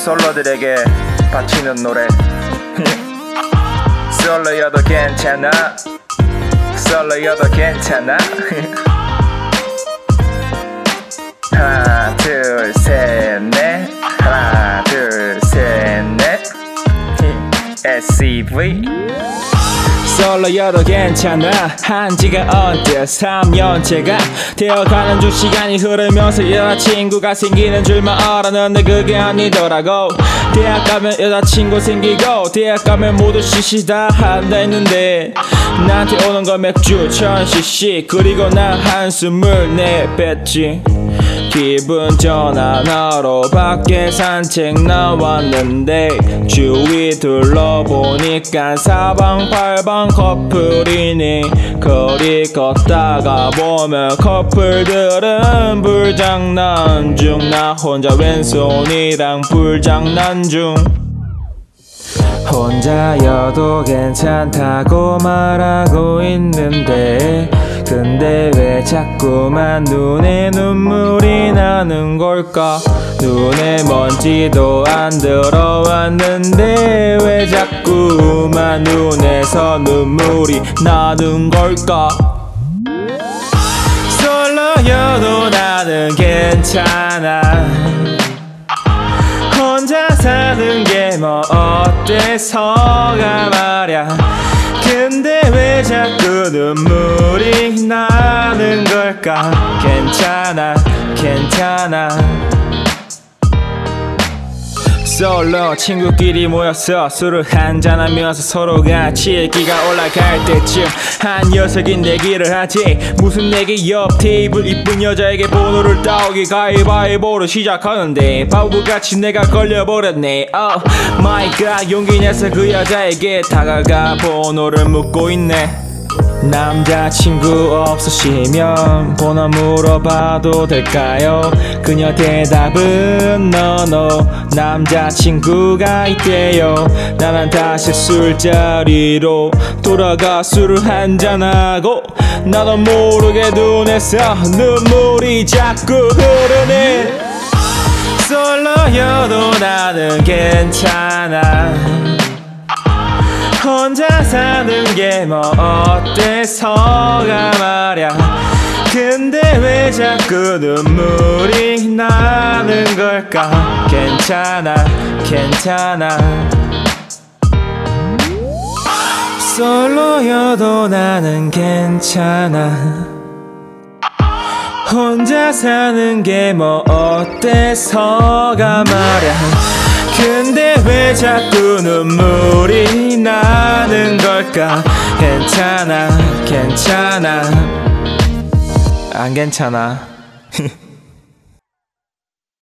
솔로들에게 바치는 노래. 솔로여도 괜찮아? 솔로여도 괜찮아? 하나 둘 셋 넷. 하나 둘 셋 넷. SCV 솔로여도 괜찮아. 한지가 언제 3년째가 되어가는 중 시간이 흐르면서 여자친구가 생기는 줄만 알았는데 그게 아니더라고. 대학 가면 여자친구 생기고 대학 가면 모두 시시 다 한다 했는데 나한테 오는 건 맥주 천 cc 그리고 난 한숨을 내뱉지 기분 전환하러 밖에 산책 나왔는데 주위 둘러보니까 사방팔방 커플이니 거리 걷다가 보면 커플들은 불장난 중. 나 혼자 왼손이랑 불장난 중. 혼자여도 괜찮다고 말하고 있는데 근데 왜 자꾸만 눈에 눈물이 나는 걸까? 눈에 먼지도 안 들어왔는데 왜 자꾸만 눈에서 눈물이 나는 걸까? 솔로여도 나는 괜찮아. 혼자 사는 게 뭐 어때서가 말야. 근데 왜 자꾸 눈물이 나는 걸까? 괜찮아 괜찮아. 솔로 친구끼리 모여서 술을 한잔하면서 서로 같이 얘기가 올라갈 때쯤 한 녀석이 내기를 하지. 무슨 내기? 옆 테이블 이쁜 여자에게 번호를 따오기. 가위바위보로 시작하는데 바보같이 내가 걸려버렸네. Oh my god 용기 내서 그 여자에게 다가가 번호를 묻고 있네 남자친구 없으시면 번호 물어봐도 될까요? 그녀 대답은 너너 남자친구가 있대요. 나는 다시 술자리로 돌아가 술을 한잔하고 나도 모르게 눈에서 눈물이 자꾸 흐르네. 솔로여도 나는 괜찮아 혼자 사는 게 뭐 어때서가 말야. 근데 왜 자꾸 눈물이 나는 걸까? 괜찮아 괜찮아. 솔로여도 나는 괜찮아. 혼자 사는 게 뭐 어때서가 말야 근데 왜 자꾸 눈물이 나는 걸까? 괜찮아 괜찮아. 안 괜찮아